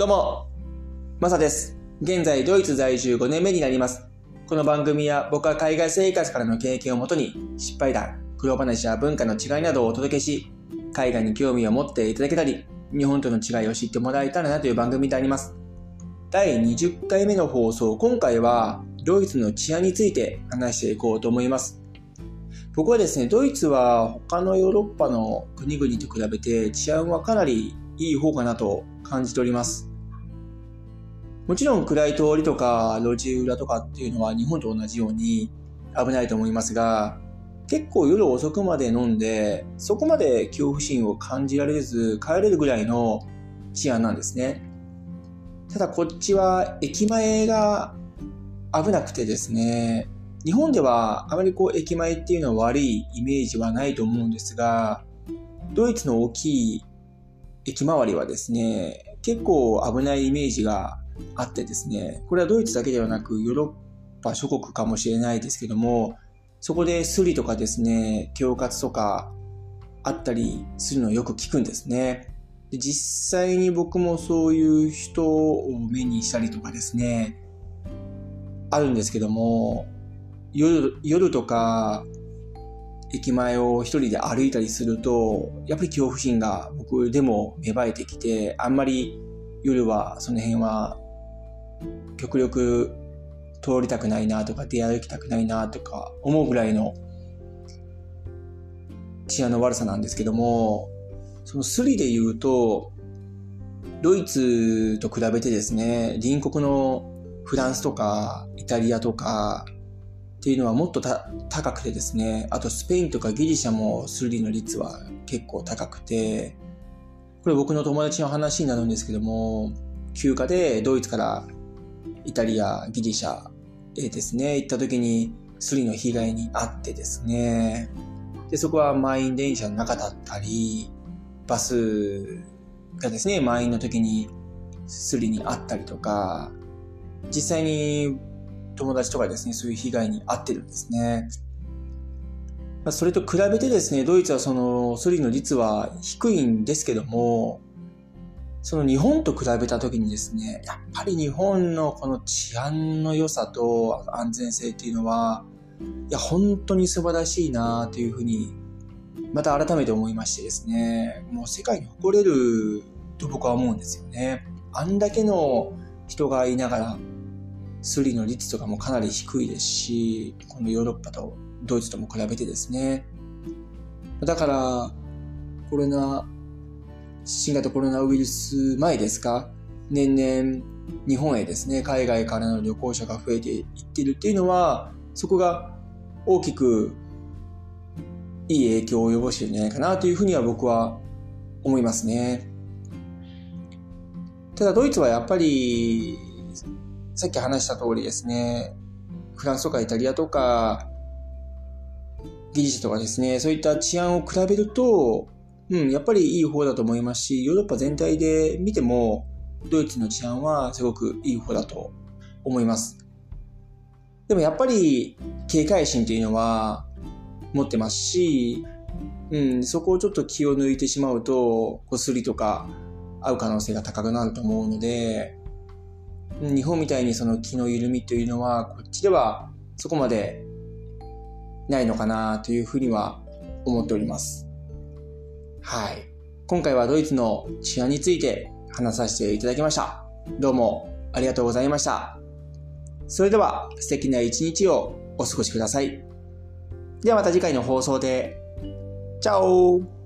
どうも、マサです。現在ドイツ在住5年目になります。この番組は僕は海外生活からの経験をもとに失敗談、苦労話や文化の違いなどをお届けし、海外に興味を持っていただけたり、日本との違いを知ってもらえたらなという番組であります。第20回目の放送、今回はドイツの治安について話していこうと思います。僕はですね、ドイツは他のヨーロッパの国々と比べて治安はかなりいい方かなと感じております。もちろん暗い通りとか路地裏とかっていうのは日本と同じように危ないと思いますが、結構夜遅くまで飲んで、そこまで恐怖心を感じられず帰れるぐらいの治安なんですね。ただこっちは駅前が危なくてですね、日本ではあまりこう駅前っていうのは悪いイメージはないと思うんですが、ドイツの大きい駅周りはですね、結構危ないイメージがあってですね、これはドイツだけではなくヨーロッパ諸国かもしれないですけども、そこでスリとかですね、恐喝とかあったりするのをよく聞くんですね。で実際に僕もそういう人を目にしたりとかですね、あるんですけども、夜夜とか駅前を一人で歩いたりすると、やっぱり恐怖心が僕でも芽生えてきて、あんまり夜はその辺は極力通りたくないなとか出歩きたくないなとか思うぐらいの治安の悪さなんですけども、そのスリで言うと、ドイツと比べてですね、隣国のフランスとかイタリアとかっていうのはもっと高くてですね、あとスペインとかギリシャもスリの率は結構高くて、これ僕の友達の話になるんですけども、休暇でドイツからイタリア、ギリシャへですね、行った時にスリの被害に遭ってですね、で、そこは満員電車の中だったり、バスがですね、満員の時にスリに遭ったりとか、実際に友達とかですね、そういう被害に遭ってるんですね。まそれと比べてですね、ドイツはそのスリの率は低いんですけども、その日本と比べた時にですね、やっぱり日本のこの治安の良さと安全性っていうのは、いや、本当に素晴らしいなというふうに、また改めて思いましてですね、もう世界に誇れると僕は思うんですよね。あんだけの人がいながら、スリの率とかもかなり低いですし、このヨーロッパとドイツとも比べてですね。だから、コロナ新型コロナウイルス前ですか、年々日本へですね、海外からの旅行者が増えていってるっていうのは、そこが大きくいい影響を及ぼしてるんじゃないかなというふうには僕は思いますね。ただドイツはやっぱり、さっき話した通りですね、フランスとかイタリアとか、ギリシャとかですね、そういった治安を比べると、うん、やっぱりいい方だと思いますし、ヨーロッパ全体で見ても、ドイツの治安はすごくいい方だと思います。でもやっぱり警戒心というのは持ってますし、うん、そこをちょっと気を抜いてしまうと、こすりとか合う可能性が高くなると思うので、日本みたいにその気の緩みというのは、こっちではそこまでないのかなというふうには思っております。はい。今回はドイツの治安について話させていただきました。どうもありがとうございました。それでは素敵な一日をお過ごしください。ではまた次回の放送で。チャオ